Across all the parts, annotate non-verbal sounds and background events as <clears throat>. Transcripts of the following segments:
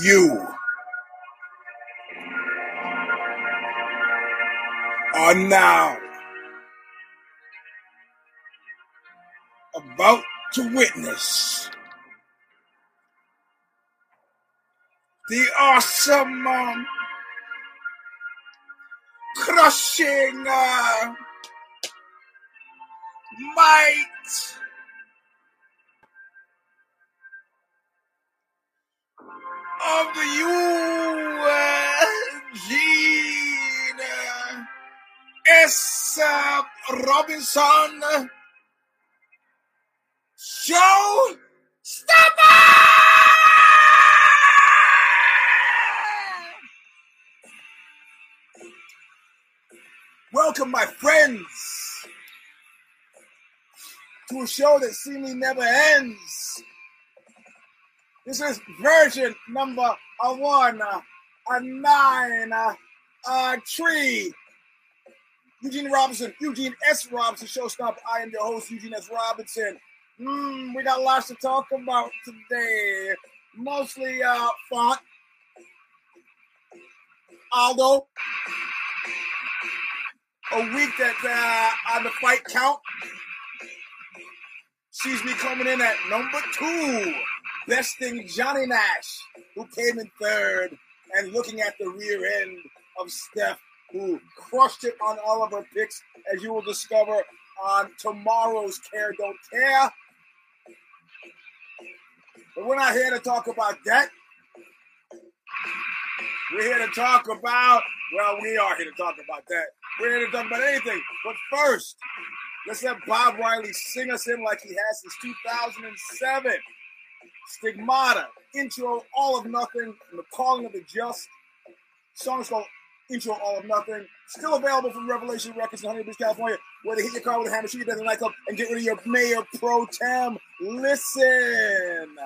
You are now about to witness the awesome, um, crushing uh, might of the Eugene S. Robinson Show Welcome, my friends, to a show that seemingly never ends. This is version number a one, a nine, a three. Eugene Robinson, Eugene S. Robinson, Show Stomper. I am your host, Eugene S. Robinson. Mm, we got lots to talk about today. Mostly uh, font. Aldo. A week that uh, on the fight count sees me coming in at number two, besting Johnny Nash, who came in third, and looking at the rear end of Steph, who crushed it on all of her picks, as you will discover on tomorrow's Care Don't Care. But we're not here to talk about that. We're here to talk about, well, we are here to talk about that. We're here to talk about anything. But first, let's let Bob Riley sing us in like he has since 2007. Stigmata, intro, all of nothing, and the calling of the just. Song's called Intro All of Nothing. Still available from Revelation Records in Honey Beach, California, where they hit your car with a hammer, shoot you down the nightclub, and get rid of your mayor pro tem. Listen.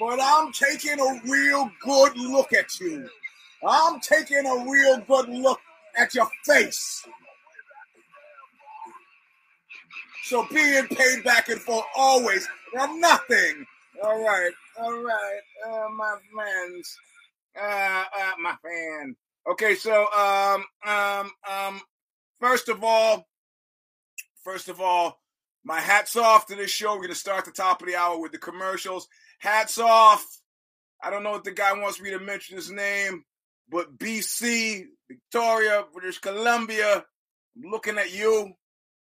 But I'm taking a real good look at you. I'm taking a real good look at your face. So being paid back and forth always for nothing. All right, all right, uh, my friends, uh, uh, my fan. Okay, so um, um, um, first of all, first of all, my hats off to this show. We're gonna start the top of the hour with the commercials. Hats off. I don't know if the guy wants me to mention his name, but BC, Victoria, British Columbia, I'm looking at you.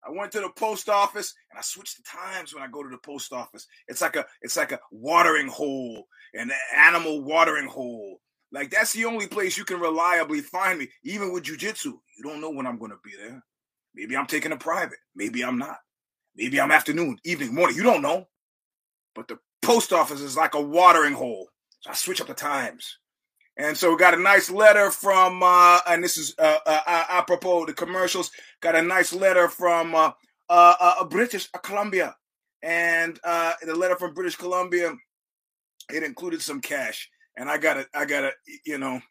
I went to the post office and I switched the times when I go to the post office. It's like a it's like a watering hole, an animal watering hole. Like that's the only place you can reliably find me, even with jujitsu. You don't know when I'm gonna be there. Maybe I'm taking a private. Maybe I'm not. Maybe I'm afternoon, evening, morning. You don't know. But the post office is like a watering hole. So I switch up the times. And so we got a nice letter from, uh, and this is uh, uh, uh apropos the commercials. Got a nice letter from uh, uh, British Columbia, and the letter from British Columbia, it included some cash, and I gotta, I gotta, you know,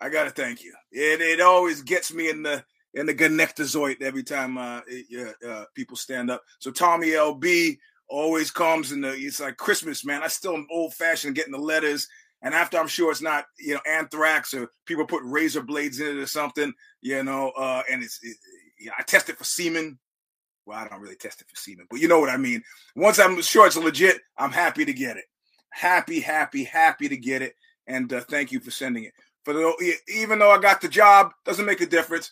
I gotta thank you. It it always gets me in the in the Genectazoid every time it, people stand up. So Tommy LB always comes in the. It's like Christmas, man. I still am old fashioned getting the letters and after I'm sure it's not, you know, anthrax or people put razor blades in it or something, you know, uh, and it's, it, know, I test it for semen. Well, I don't really test it for semen, but you know what I mean. Once I'm sure it's legit, I'm happy to get it. Happy, happy, happy to get it. And uh, thank you for sending it. For the, even though I got the job, doesn't make a difference.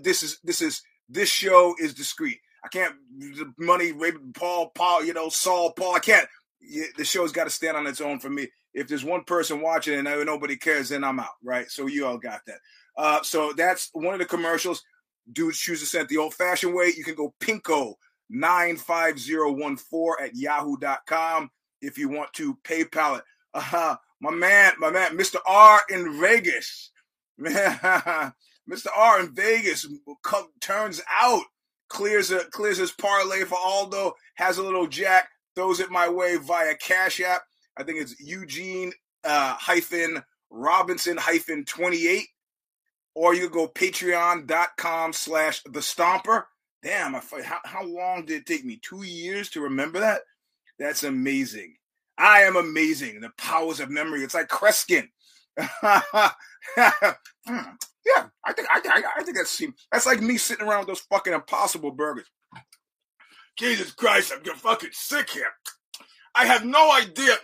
This is this is this show is discreet. I can't the money Paul Paul you know Saul Paul. I can't. The show's got to stand on its own for me if there's one person watching and nobody cares, then I'm out, right? So you all got that. Uh, so that's one of the commercials. Dudes choose to send the old fashioned way. You can go pinko 95014 at yahoo.com if you want to PayPal it. Uh, my man, my man, Mr. R in Vegas. <laughs> Mr. R in Vegas turns out clears a, clears his parlay for Aldo, has a little jack, throws it my way via Cash App. I think it's Eugene uh, hyphen Robinson hyphen 28. Or you go patreon.com slash the stomper. Damn, I, how, how long did it take me? Two years to remember that? That's amazing. I am amazing. The powers of memory. It's like Kreskin. <laughs> Hmm. yeah, I think I, I, I think that's that's like me sitting around with those fucking impossible burgers. Jesus Christ, I'm getting fucking sick here. I have no idea.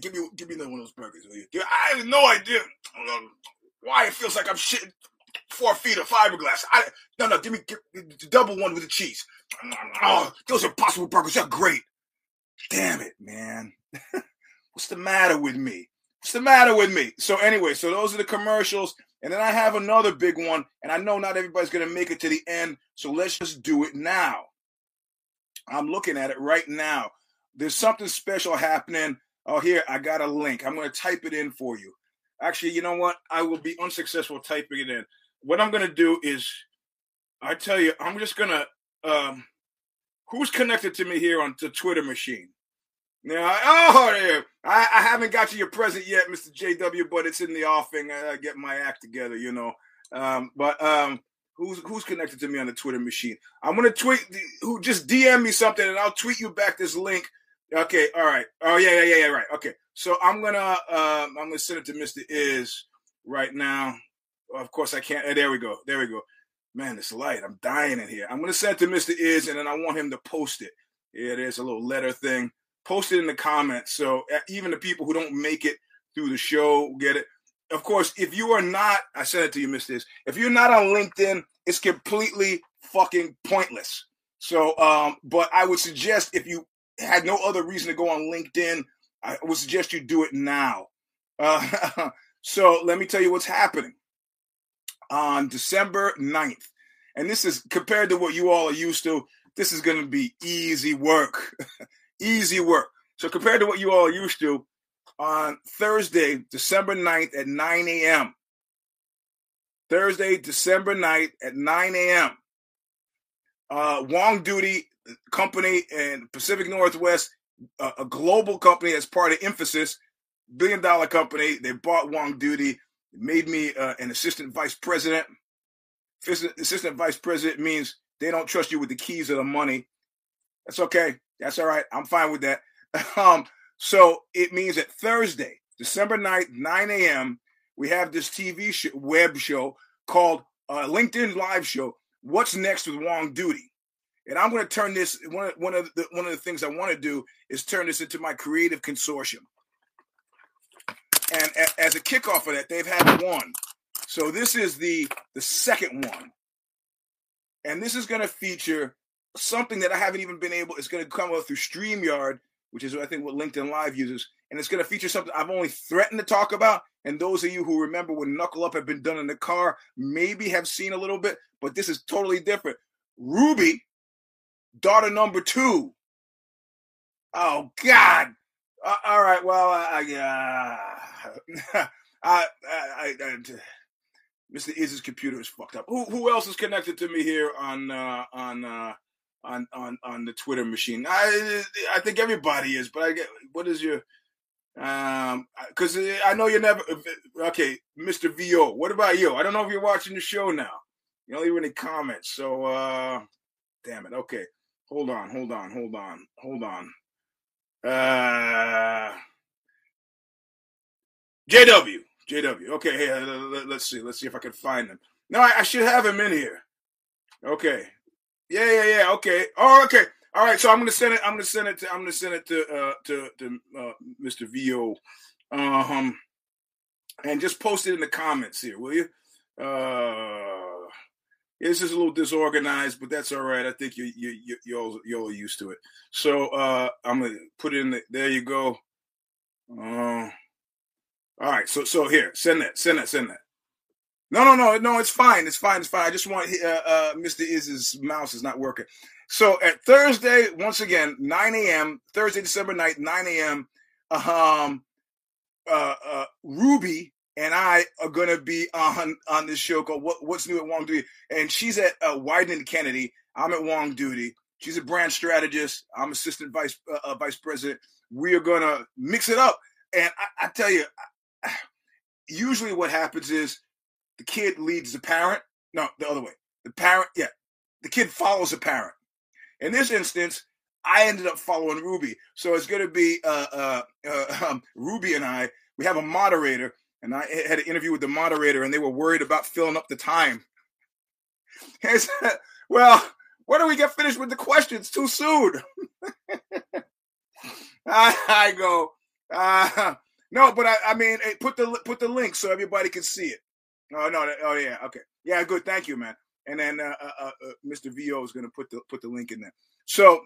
Give me give me another one of those burgers, will you? I have no idea um, why it feels like I'm shitting four feet of fiberglass. I no no, give me give, the double one with the cheese. Oh, those impossible burgers. They're great. Damn it, man. <laughs> What's the matter with me? What's the matter with me? So anyway, so those are the commercials. And then I have another big one, and I know not everybody's to make it to the end, so let's just do it now. I'm looking at it right now. There's something special happening. Oh, here, I got a link. I'm to type it in for you. Actually, you know what? I will be unsuccessful typing it in. What I'm going to do is, I tell you, I'm just going to, um, who's connected to me here on the Twitter machine? Now, oh, there. I, I haven't got you your present yet, Mr. JW, but it's in the offing. I, get my act together, you know. Um, but um, who's who's connected to me on the Twitter machine? I'm gonna tweet who just DM me something and I'll tweet you back this link. Okay, all right. Oh yeah, yeah, yeah, yeah, right. Okay. So I'm gonna um, I'm gonna send it to Mr. Is right now. Of course I can't. there we go. There we go. Man, it's light. I'm dying in here. I'm gonna send it to Mr. Is and then I want him to post it. Yeah, there's a little letter thing post it in the comments. So uh, even the people who don't make it through the show get it. Of course, if you are not, I said it to you, Mr. This. If you're not on LinkedIn, it's completely fucking pointless. So, um, but I would suggest if you had no other reason to go on LinkedIn, I would suggest you do it now. Uh, <laughs> so let me tell you what's happening on December 9th. And this is compared to what you all are used to, this is going to be easy work. <laughs> Easy work. So compared to what you all are used to, on Thursday, December 9th at 9 a.m. Thursday, December 9th at 9 a.m. Uh, Wongdoody Company and Pacific Northwest, a global company as part of Infosys, billion dollar company. They bought Wongdoody, made me uh, an assistant vice president. Assistant vice president means they don't trust you with the keys of the money. That's okay. That's all right. I'm fine with that. <laughs> Um, so it means that Thursday, December 9th, 9 a.m., we have this TV show, web show called uh, LinkedIn Live Show. What's next with Wongdoody? And I'm going to turn this one. One of the one of the things I want to do is turn this into my creative consortium. And a, as a kickoff of that, they've had one. So this is the the second one, and this is going to feature something that I haven't even been able. It's going to come up through Streamyard, which is I think what LinkedIn Live uses, and it's going to feature something I've only threatened to talk about. And those of you who remember when Knuckle Up had been done in the car maybe have seen a little bit, but this is totally different. Ruby, daughter number two. Oh God! Uh, all right. Well, I, uh, <laughs> I, I, I, Mr. Iz's computer is fucked up. Who who else is connected to me here on uh, on uh, on on on the Twitter machine. I I think everybody is, but I get what is your um because I know you're never okay, Mr. VO. What about you? I don't know if you're watching the show now. You don't leave any comments. So uh damn it. Okay. Hold on, hold on, hold on, hold on. Uh JW. JW. Okay, hey, let's see. Let's see if I can find him. No, I, I should have him in here. Okay. Yeah, yeah, yeah. Okay. Oh, okay. All right. So I'm gonna send it. I'm gonna send it to. I'm gonna send it to uh, to to uh, Mr. Vo, um, and just post it in the comments here, will you? Uh, this is a little disorganized, but that's all right. I think you you you y'all y'all are used to it. So uh, I'm gonna put it in. The, there you go. Uh, all right. So so here, send that. Send that. Send that. No, no, no, no. It's fine. It's fine. It's fine. I just want uh, uh, Mr. Iz's mouse is not working. So at Thursday, once again, 9 a.m. Thursday, December night, 9 a.m. Um, uh, uh, Ruby and I are going to be on on this show called what, "What's New at Wongdoody," and she's at uh, Kennedy. I'm at Wongdoody. She's a brand strategist. I'm assistant vice uh, uh vice president. We are going to mix it up, and I, I tell you, <sighs> usually what happens is the kid leads the parent. No, the other way. The parent, yeah, the kid follows the parent. In this instance, I ended up following Ruby. So it's going to be uh, uh, uh, <laughs> um, Ruby and I. We have a moderator, and I had an interview with the moderator, and they were worried about filling up the time. <laughs> Said, well, why don't we get finished with the questions too soon? <laughs> I, I, go, uh, no, but I, I mean, put the put the link so everybody can see it. Oh no, oh yeah, okay, yeah, good, thank you, man. And then uh, uh, uh, uh Mr. Vo is going to put the put the link in there. So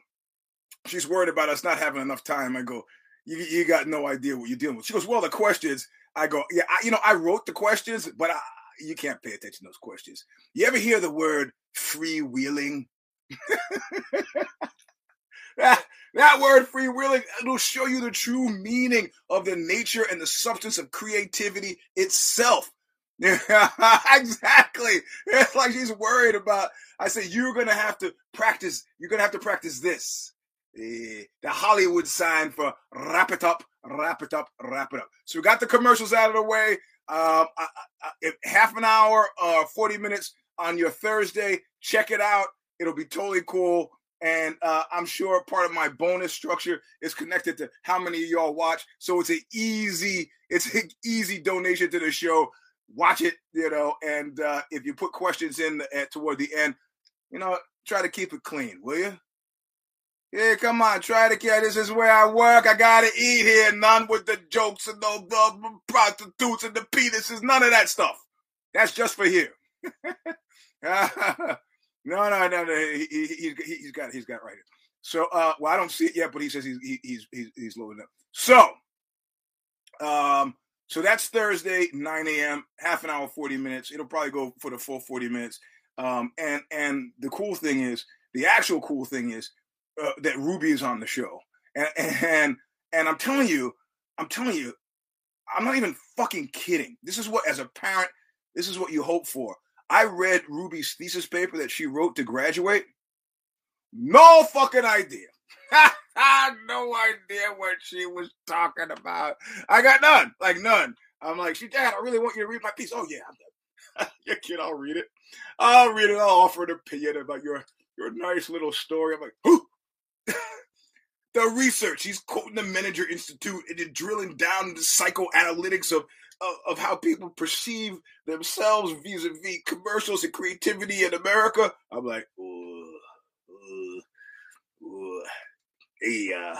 she's worried about us not having enough time. I go, you, you got no idea what you're dealing with. She goes, well, the questions. I go, yeah, I, you know, I wrote the questions, but I, you can't pay attention to those questions. You ever hear the word freewheeling? <laughs> that, that word freewheeling will show you the true meaning of the nature and the substance of creativity itself. <laughs> exactly. It's like she's worried about. I said, you're to have to practice. You're to have to practice this. Eh, the Hollywood sign for wrap it up, wrap it up, wrap it up. So we got the commercials out of the way. Um, I, I, half an hour, uh, 40 minutes on your Thursday. Check it out. It'll be totally cool. And uh, I'm sure part of my bonus structure is connected to how many of y'all watch. So it's an easy, it's an easy donation to the show. Watch it, you know. And uh, if you put questions in the, at, toward the end, you know, try to keep it clean, will you? Yeah, come on, try to get this is where I work. I gotta eat here. None with the jokes and the, the prostitutes and the penises. None of that stuff. That's just for here. <laughs> no, no, no, no. He, he, he, has got he's got right here. So, uh, well, I don't see it yet, but he says he's he's he's he's loading up. So, um, so that's Thursday, 9 a.m. Half an hour, 40 minutes. It'll probably go for the full 40 minutes. Um, and and the cool thing is, the actual cool thing is uh, that Ruby is on the show, and, and and I'm telling you, I'm telling you, I'm not even fucking kidding. This is what, as a parent, this is what you hope for. I read Ruby's thesis paper that she wrote to graduate. No fucking idea. I <laughs> had no idea what she was talking about. I got none, like none. I'm like, she, Dad, I really want you to read my piece. Oh yeah, I'm <laughs> your kid, I'll read it. I'll read it. I'll offer an opinion about your your nice little story. I'm like, who? The research. He's quoting the Menninger Institute and then drilling down into psychoanalytics of, of, of how people perceive themselves vis-a-vis commercials and creativity in America. I'm like, ooh, ooh, ooh. hey, uh,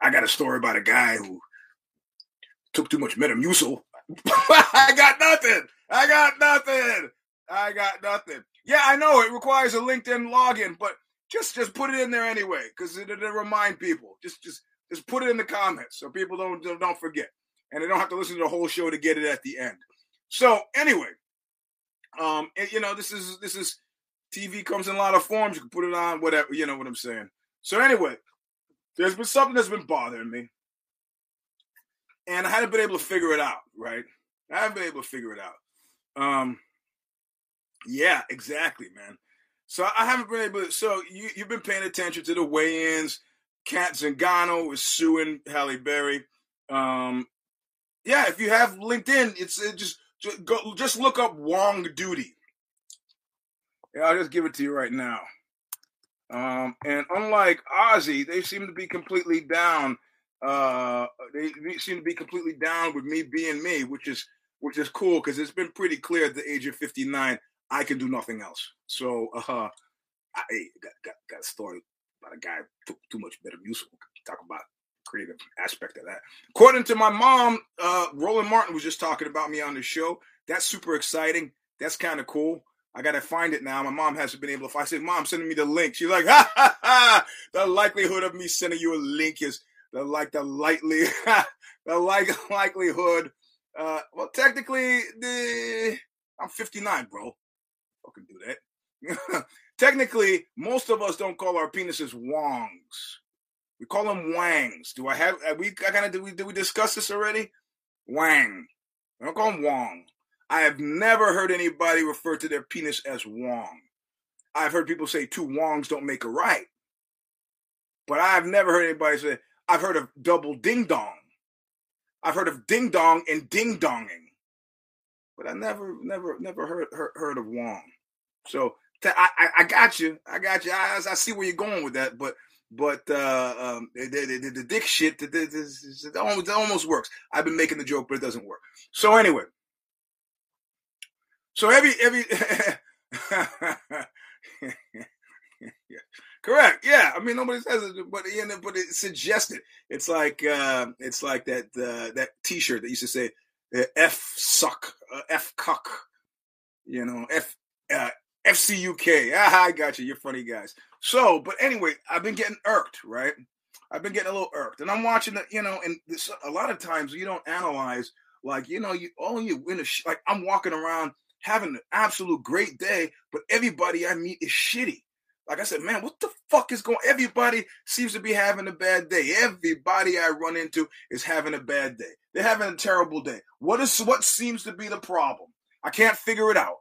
I got a story about a guy who took too much Metamucil. <laughs> I got nothing. I got nothing. I got nothing. Yeah, I know it requires a LinkedIn login, but just just put it in there anyway because it, will remind people. Just just just put it in the comments so people don't don't forget, and they don't have to listen to the whole show to get it at the end. So anyway, um, and, you know this is this is TV comes in a lot of forms. You can put it on whatever you know what I'm saying. So anyway, there's been something that's been bothering me, and I haven't been able to figure it out. Right, I haven't been able to figure it out. Um, yeah, exactly, man. So I haven't been able. To, so you you've been paying attention to the weigh-ins. Cat Zingano is suing Halle Berry. Um, yeah, if you have LinkedIn, it's it just just go just look up Wongdoody. Yeah, I'll just give it to you right now. Um, and unlike OZY, they seem to be completely down. Uh, they seem to be completely down with me being me, which is which is cool because it's been pretty clear at the age of 59 I can do nothing else. So uh, I got, got, got a story about a guy took too much Metamucil. Talk about creative aspect of that. According to my mom, uh, Roland Martin was just talking about me on the show. That's super exciting. That's kind of cool. I gotta find it now. My mom hasn't been able to. Find. I said, "Mom, sending me the link." She's like, <laughs> "Ha ha ha!" The likelihood of me sending you a link is the like the lightly <laughs> the like likelihood. Uh, well, technically, the I'm 59, bro fucking do that. <laughs> Technically, most of us don't call our penises wongs. We call them wangs. Do I have? we? I kind of did we did we discuss this already? Wang. I don't call them wong. I have never heard anybody refer to their penis as wong. I've heard people say two wongs don't make a right, but I've never heard anybody say. I've heard of double ding dong. I've heard of ding dong and ding donging, but I never, never, never heard heard, heard of wong. So I, I, got you. I got you. I, I see where you're going with that, but but uh, um, the, the, the, dick shit that it almost, it almost works. I've been making the joke, but it doesn't work. So anyway, so every every <laughs> correct, yeah. I mean, nobody says it, but know, but it's suggested. It's like uh, it's like that uh, that T-shirt that used to say "F suck," uh, "F cuck," you know, "F uh, FCUK. Ah, I got you. You're funny guys. So, but anyway, I've been getting irked, right? I've been getting a little irked, and I'm watching the, you know, and this, a lot of times you don't analyze, like, you know, you all you in a sh- like I'm walking around having an absolute great day, but everybody I meet is shitty. Like I said, man, what the fuck is going? Everybody seems to be having a bad day. Everybody I run into is having a bad day. They're having a terrible day. What is what seems to be the problem? I can't figure it out.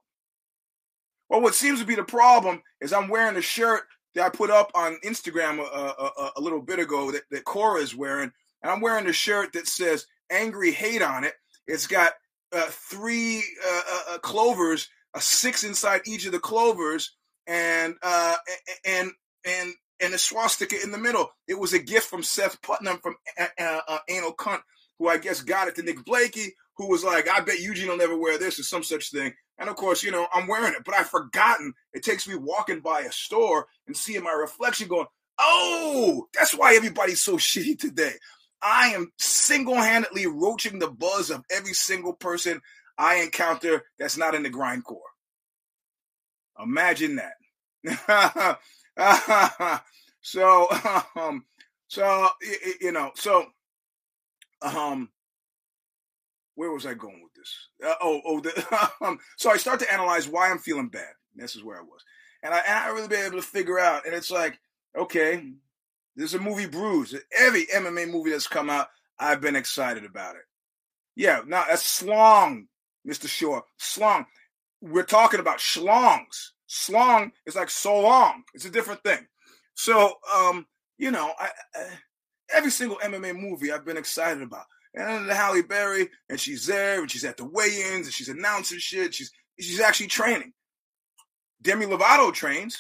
Well, what seems to be the problem is I'm wearing a shirt that I put up on Instagram a, a, a little bit ago that, that Cora is wearing. And I'm wearing a shirt that says angry hate on it. It's got uh, three uh, uh, uh clovers, a six inside each of the clovers, and uh, and and and a swastika in the middle. It was a gift from Seth Putnam from uh, Anal Cunt, who I guess got it to Nick Blakey, who was like, "I bet Eugene will never wear this," or some such thing. And of course, you know, I'm wearing it, but I've forgotten. It takes me walking by a store and seeing my reflection going, oh, that's why everybody's so <laughs> shitty today. I am single handedly roaching the buzz of every single person I encounter that's not in the grindcore. Imagine that. <laughs> so, <laughs> um, so, you know, so, um, where was I going with this? Uh, oh, oh, the, <laughs> um, so I start to analyze why I'm feeling bad. This is where I was, and I, and I really been able to figure out. And it's like, okay, there's a movie Bruise. Every MMA movie that's come out, I've been excited about it. Yeah, now that's Slong, Mr. Shore. Slong. We're talking about schlongs. Slong is like so long. It's a different thing. So, um, you know, I, I, every single MMA movie I've been excited about and then Halle Berry, and she's there, and she's at the weigh-ins, and she's announcing shit. She's she's actually training. Demi Lovato trains.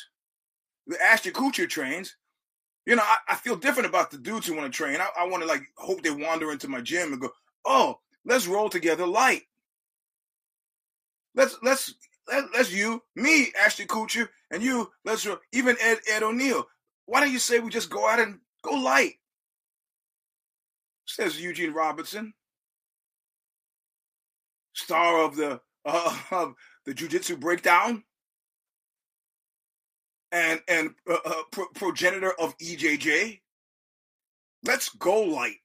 The Ashton Kutcher trains. You know, I, I, feel different about the dudes who want to train. I, I want to like hope they wander into my gym and go, "Oh, let's roll together light. Let's let's let, let's you, me, Ashton Kutcher, and you. Let's even Ed Ed O'Neill. Why don't you say we just go out and go light? Says Eugene Robinson, star of the uh, <laughs> of the Jiu-Jitsu Breakdown and and uh, uh, pro- progenitor of EJJ. Let's go light.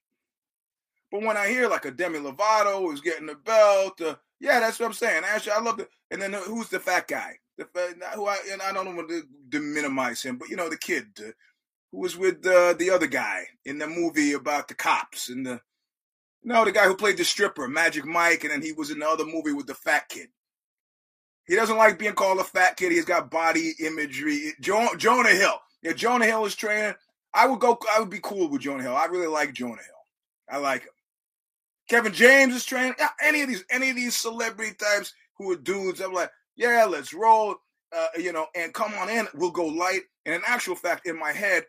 But when I hear like a Demi Lovato is getting the belt, uh, yeah, that's what I'm saying. Actually, I love it. And then uh, who's the fat guy? The who I and I don't want to, to minimize him, but you know the kid, uh, who was with uh, the other guy in the movie about the cops and the no, the guy who played the stripper, Magic Mike, and then he was in the other movie with the fat kid. He doesn't like being called a fat kid. He's got body imagery. Jo- Jonah Hill. Yeah, Jonah Hill is training. I would go. I would be cool with Jonah Hill. I really like Jonah Hill. I like him. Kevin James is training. Any of these, any of these celebrity types who are dudes. I'm like, yeah, let's roll. Uh, you know, and come on in. We'll go light. And in actual fact, in my head,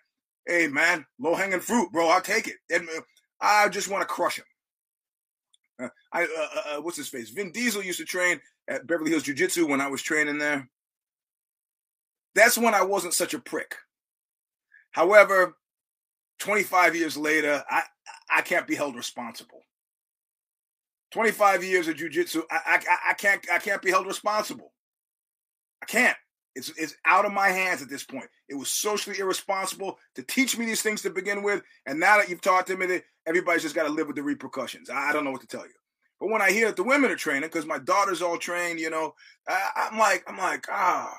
hey man, low hanging fruit, bro. I'll take it. And uh, I just want to crush him. Uh, I uh, uh, uh, what's his face? Vin Diesel used to train at Beverly Hills Jiu Jitsu when I was training there. That's when I wasn't such a prick. However, 25 years later, I I can't be held responsible. 25 years of jujitsu, I, I I can't I can't be held responsible. I can't. It's, it's out of my hands at this point. It was socially irresponsible to teach me these things to begin with. And now that you've taught them it, everybody's just got to live with the repercussions. I, don't know what to tell you. But when I hear that the women are training, because my daughter's all trained, you know, I, am like, I'm like, ah,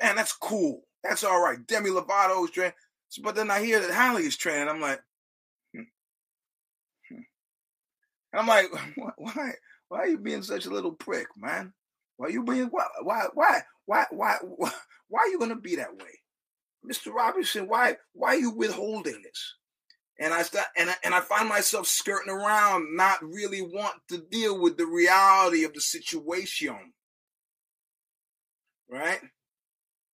man, that's cool. That's all right. Demi Lovato's training. But then I hear that Halle is training. I'm like, hmm. Hmm. I'm like, <laughs> why, why are you being such a little prick, man? Why you being why why why why why <laughs> why are you gonna be that way, Mr. Robinson? Why why are you withholding this? And I start and I, and I find myself skirting around, not really want to deal with the reality of the situation. Right?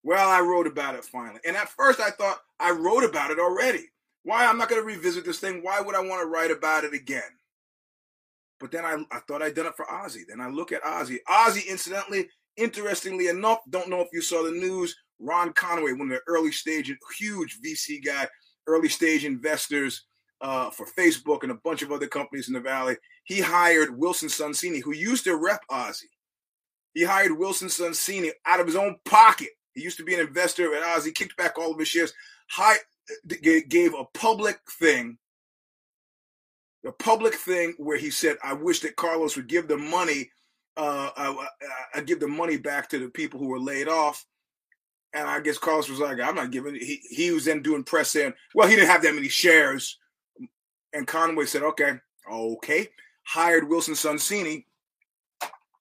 Well, I wrote about it finally. And at first I thought I wrote about it already. Why? I'm not going to revisit this thing. Why would I want to write about it again? But then I, I thought I'd done it for OZY. Then I look at OZY. OZY, incidentally, interestingly enough, don't know if you saw the news. Ron Conway, one of the early stage, huge VC guy, early stage investors uh, for Facebook and a bunch of other companies in the Valley. He hired Wilson Sonsini, who used to rep OZY. He hired Wilson Sonsini out of his own pocket. He used to be an investor at OZY, kicked back all of his shares, high, gave a public thing, a public thing where he said, "I wish that Carlos would give the money, uh, I, I, give the money back to the people who were laid off." And I guess Carlos was like, "I'm not giving." He he was then doing press in. "Well, he didn't have that many shares," and Conway said, "Okay, okay." Hired Wilson Sonsini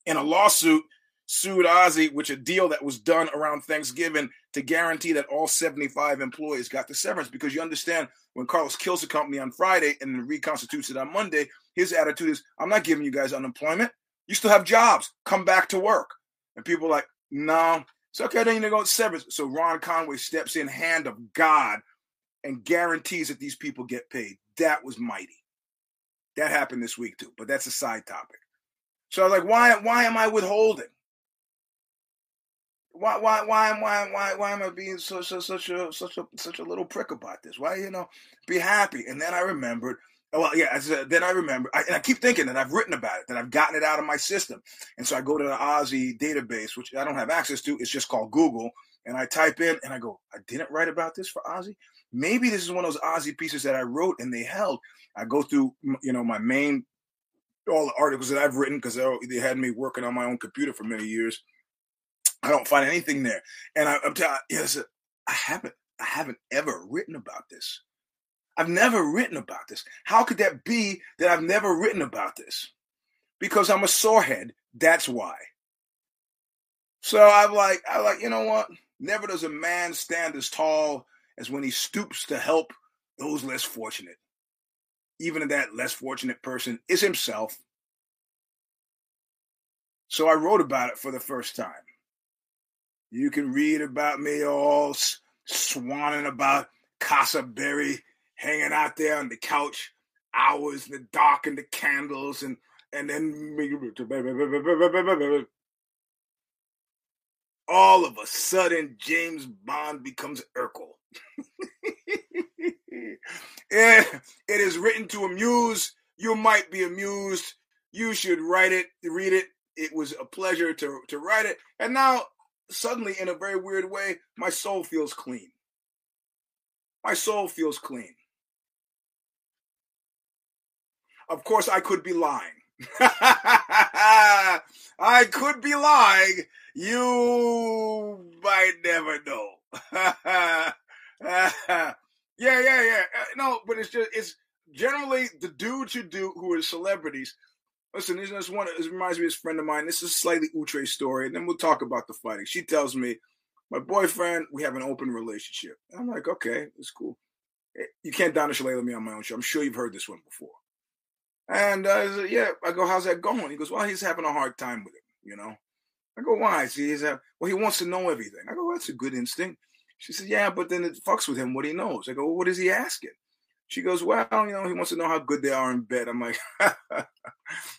in a lawsuit sued OZY, which a deal that was done around Thanksgiving to guarantee that all 75 employees got the severance. Because you understand, when Carlos kills the company on Friday and reconstitutes it on Monday, his attitude is, I'm not giving you guys unemployment. You still have jobs. Come back to work. And people like, no. It's okay, then you go to severance. So Ron Conway steps in, hand of God, and guarantees that these people get paid. That was mighty. That happened this week too, but that's a side topic. So I was like, why, why am I withholding? why why why why why why am I being such a such a such a little prick about this? Why you know be happy? And then I remembered. Oh, well, yeah. Uh, then I remember, I, and I keep thinking that I've written about it, that I've gotten it out of my system, and so I go to the OZY database, which I don't have access to. It's just called Google, and I type in, and I go, I didn't write about this for OZY. Maybe this is one of those OZY pieces that I wrote and they held. I go through, you know, my main all the articles that I've written because oh, they had me working on my own computer for many years I don't find anything there. And I, am telling yes, I haven't, I haven't ever written about this. I've never written about this. How could that be that I've never written about this? Because I'm a sorehead. That's why. So I'm like, I like, you know what? Never does a man stand as tall as when he stoops to help those less fortunate. Even if that less fortunate person is himself. So I wrote about it for the first time. You can read about me all swanning about Casa Berry, hanging out there on the couch, hours in the dark and the candles, and and then all of a sudden James Bond becomes Urkel. <laughs> yeah, it is written to amuse. You might be amused. You should write it, read it. It was a pleasure to, to write it. And now suddenly, in a very weird way, my soul feels clean. My soul feels clean. Of course, I could be lying. <laughs> I could be lying. You might never know. <laughs> yeah, yeah, yeah. Uh, no, but it's just it's generally the dudes you do who are celebrities Listen, this is one. This reminds me of a friend of mine. This is a slightly outre story, and then we'll talk about the fighting. She tells me, my boyfriend, we have an open relationship. And I'm like, okay, it's cool. Eh, you can't Donna Shalala me on my own show. I'm sure you've heard this one before. And uh, I said, yeah. I go, how's that going? He goes, well, he's having a hard time with it. You know. I go, why? See, he's well, he wants to know everything. I go, well, that's a good instinct. She said, yeah, but then it fucks with him what he knows. I go, well, what is he asking? She goes, well, you know, he wants to know how good they are in bed. I'm like, <laughs>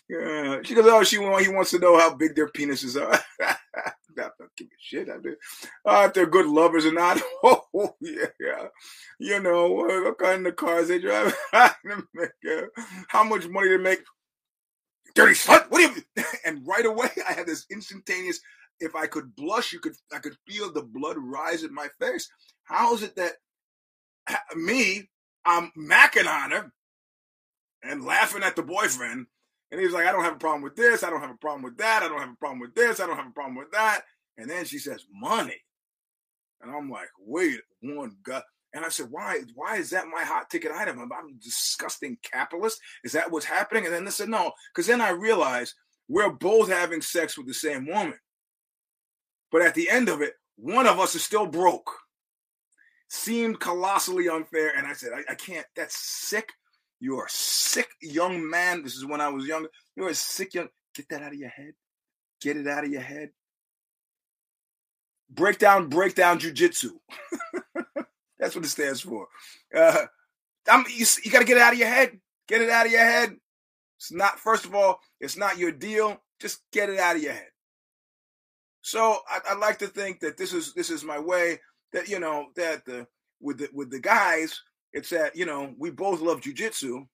yeah. She goes, oh, she he wants to know how big their penises are. <laughs> I don't give a shit. I uh, if they're good lovers or not. <laughs> oh, yeah, yeah. You know, what kind of cars they drive. <laughs> how much money they make. Dirty slut. What do you? <laughs> And right away, I had this instantaneous. If I could blush, you could. I could feel the blood rise in my face. How is it that <clears throat> me, I'm macking on her and laughing at the boyfriend. And he's like, I don't have a problem with this. I don't have a problem with that. I don't have a problem with this. I don't have a problem with that. And then she says, money. And I'm like, wait one gut. And I said, why, why is that my hot ticket item? I'm, I'm a disgusting capitalist. Is that what's happening? And then they said, no, because then I realized we're both having sex with the same woman. But at the end of it, one of us is still broke seemed colossally unfair. And I said, I, I can't, that's sick. You're a sick young man. This is when I was younger. You're a sick young, get that out of your head. Get it out of your head. breakdown, breakdown jujitsu. <laughs> That's what it stands for. Uh, I'm, you, you got to get it out of your head. Get it out of your head. It's not, first of all, it's not your deal. Just get it out of your head. So I, I like to think that this is this is my way. That you know that the with the with the guys, it's that you know we both love jujitsu,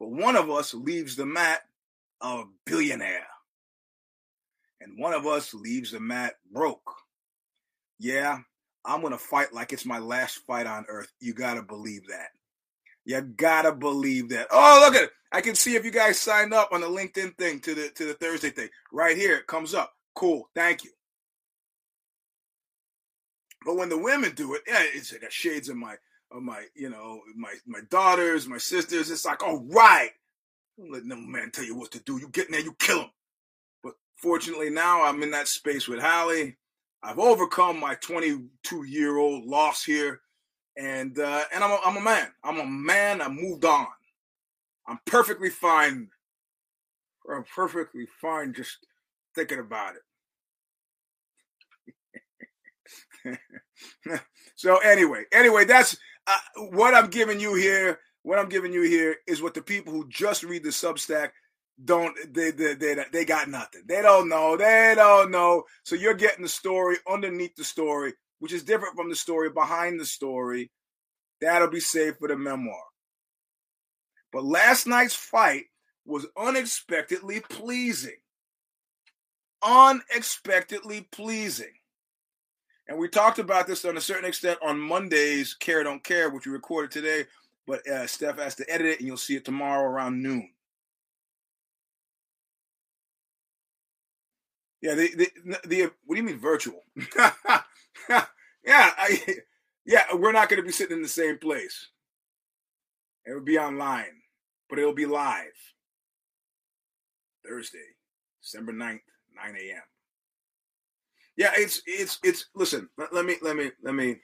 but one of us leaves the mat a billionaire, and one of us leaves the mat broke. Yeah, I'm gonna fight like it's my last fight on earth. You gotta believe that. You gotta believe that. Oh, look at it. I can see if you guys signed up on the LinkedIn thing to the to the Thursday thing. Right here, it comes up. Cool. Thank you. But when the women do it, yeah, it's got shades of my of my, you know, my my daughters, my sisters. It's like, all right. Don't let no man tell you what to do. You get in there, you kill him. But fortunately now I'm in that space with Halle. I've overcome my 22 year old loss here, and uh, and I'm a, I'm a man. I'm a man. I moved on. I'm perfectly fine. I'm perfectly fine just thinking about it. <laughs> so anyway, anyway, that's uh, what I'm giving you here. What I'm giving you here is what the people who just read the Substack don't they they they, they got nothing. They don't know. They don't know. So you're getting the story underneath the story, which is different from the story behind the story. That'll be saved for the memoir. But last night's fight was unexpectedly pleasing. Unexpectedly pleasing. And we talked about this on a certain extent on Monday's Care Don't Care, which we recorded today. But uh, Steph has to edit it, and you'll see it tomorrow around noon. Yeah, the the, the what do you mean virtual? <laughs> yeah, I, yeah, we're not going to be sitting in the same place. It'll be online, but it'll be live. Thursday, December 9th, 9 a.m. Yeah, it's it's it's listen, let, let me let me let me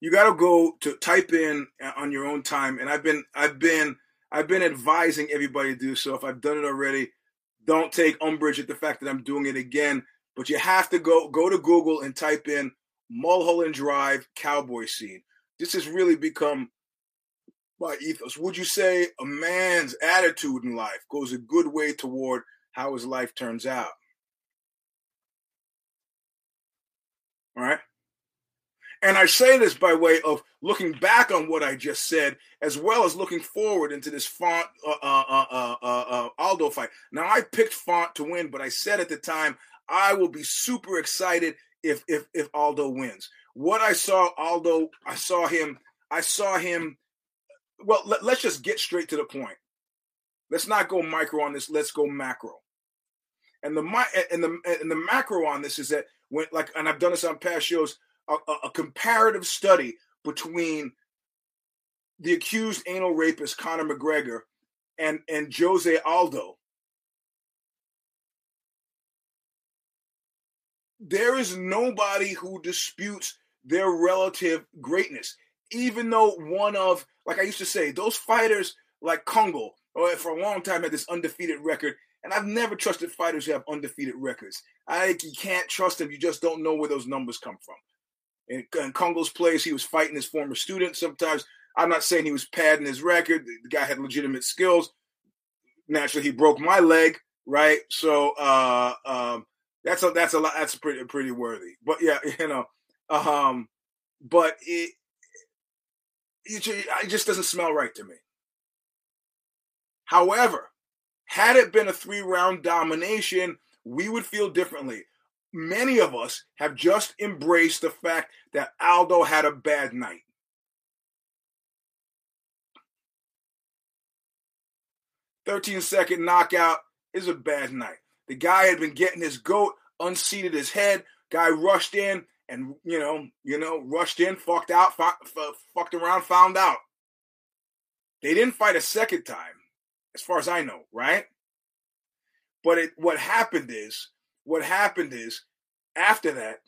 you got to go to type in uh, on your own time and I've been I've been I've been advising everybody to do so. If I've done it already, don't take umbrage at the fact that I'm doing it again, but you have to go go to Google and type in Mulholland Drive cowboy scene. This has really become my ethos. Would you say a man's attitude in life goes a good way toward how his life turns out? Right. And I say this by way of looking back on what I just said, as well as looking forward into this Font uh, uh, uh, uh, Aldo fight. Now, I picked Font to win, but I said at the time I will be super excited if if if Aldo wins. What I saw Aldo, I saw him. I saw him. Well, let, let's just get straight to the point. Let's not go micro on this. Let's go macro. And the and the and the macro on this is that when like, and I've done this on past shows a, a comparative study between the accused anal rapist Conor McGregor and and Jose Aldo. There is nobody who disputes their relative greatness, even though one of, like I used to say, those fighters like Kongo, or for a long time had this undefeated record, and I've never trusted fighters who have undefeated records. I think you can't trust them; you just don't know where those numbers come from in, in Kongo's place, he was fighting his former student. Sometimes I'm not saying he was padding his record. The guy had legitimate skills. Naturally, he broke my leg, right? So uh, um, that's a that's a lot. That's pretty pretty worthy. But yeah, <laughs> you know, um, but it, it it just doesn't smell right to me. However, had it been a three round domination, we would feel differently many of us have just embraced the fact that Aldo had a bad night. Thirteen second knockout is a bad night. The guy had been getting his goat, unseated his head. Guy rushed in and you know, you know, rushed in, fucked out, fucked around, found out. They didn't fight a second time, as far as I know, right? But it, what happened is what happened is after that,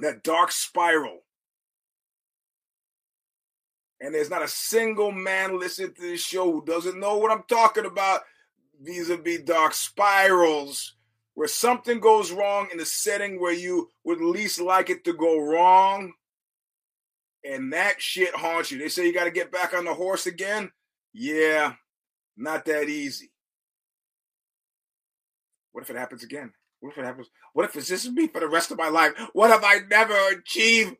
that dark spiral. And there's not a single man listening to this show who doesn't know what I'm talking about vis a vis dark spirals. where something goes wrong in the setting where you would least like it to go wrong, and that shit haunts you. They say you got to get back on the horse again. Yeah, not that easy. What if it happens again? What if it happens? What if it's just me for the rest of my life? What if I never achieve?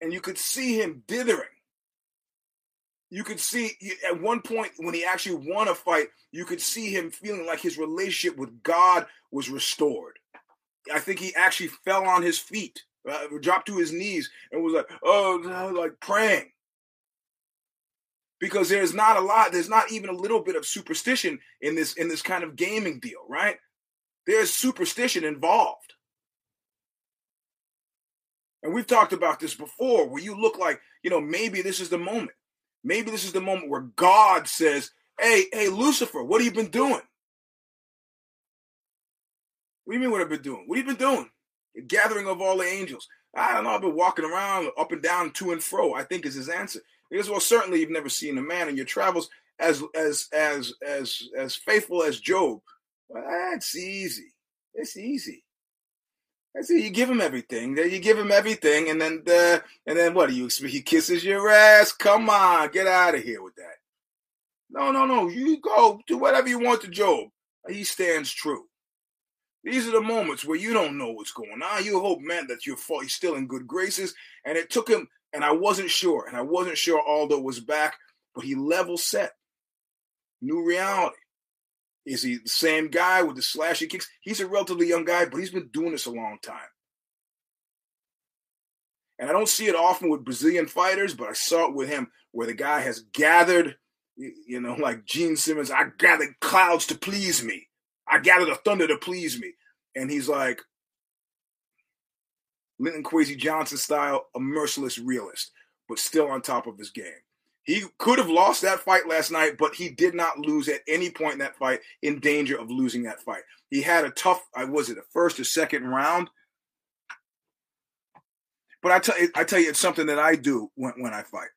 And you could see him dithering. You could see at one point when he actually won a fight, you could see him feeling like his relationship with God was restored. I think he actually fell on his feet, uh, dropped to his knees, and was like, "Oh, like praying." Because there's not a lot, there's not even a little bit of superstition in this in this kind of gaming deal, right? There's superstition involved. And we've talked about this before, where you look like, you know, maybe this is the moment. Maybe this is the moment where God says, Hey, hey, Lucifer, what have you been doing? What do you mean what I've been doing? What have you been doing? The gathering of all the angels. I don't know, I've been walking around up and down, to and fro, I think is his answer. Because well, certainly you've never seen a man in your travels as as as as as faithful as Job. Well, that's easy. It's easy. I see you give him everything. Then you give him everything, and then the and then what do you expect? He kisses your ass. Come on, get out of here with that. No, no, no. You go do whatever you want to Job. He stands true. These are the moments where you don't know what's going on. You hope, man, that you're still in good graces. And it took him, and I wasn't sure, and I wasn't sure Aldo was back, but he level set. New reality. Is he the same guy with the slashy kicks? He's a relatively young guy, but he's been doing this a long time. And I don't see it often with Brazilian fighters, but I saw it with him where the guy has gathered, you know, <laughs> like Gene Simmons, I gathered clouds to please me. I gathered the thunder to please me. And he's like, Linton Kwesi Johnson style, a merciless realist, but still on top of his game. He could have lost that fight last night, but he did not lose at any point in that fight in danger of losing that fight. He had a tough, I was it, a first or second round. But I tell you, I tell you, it's something that I do when, when I fight.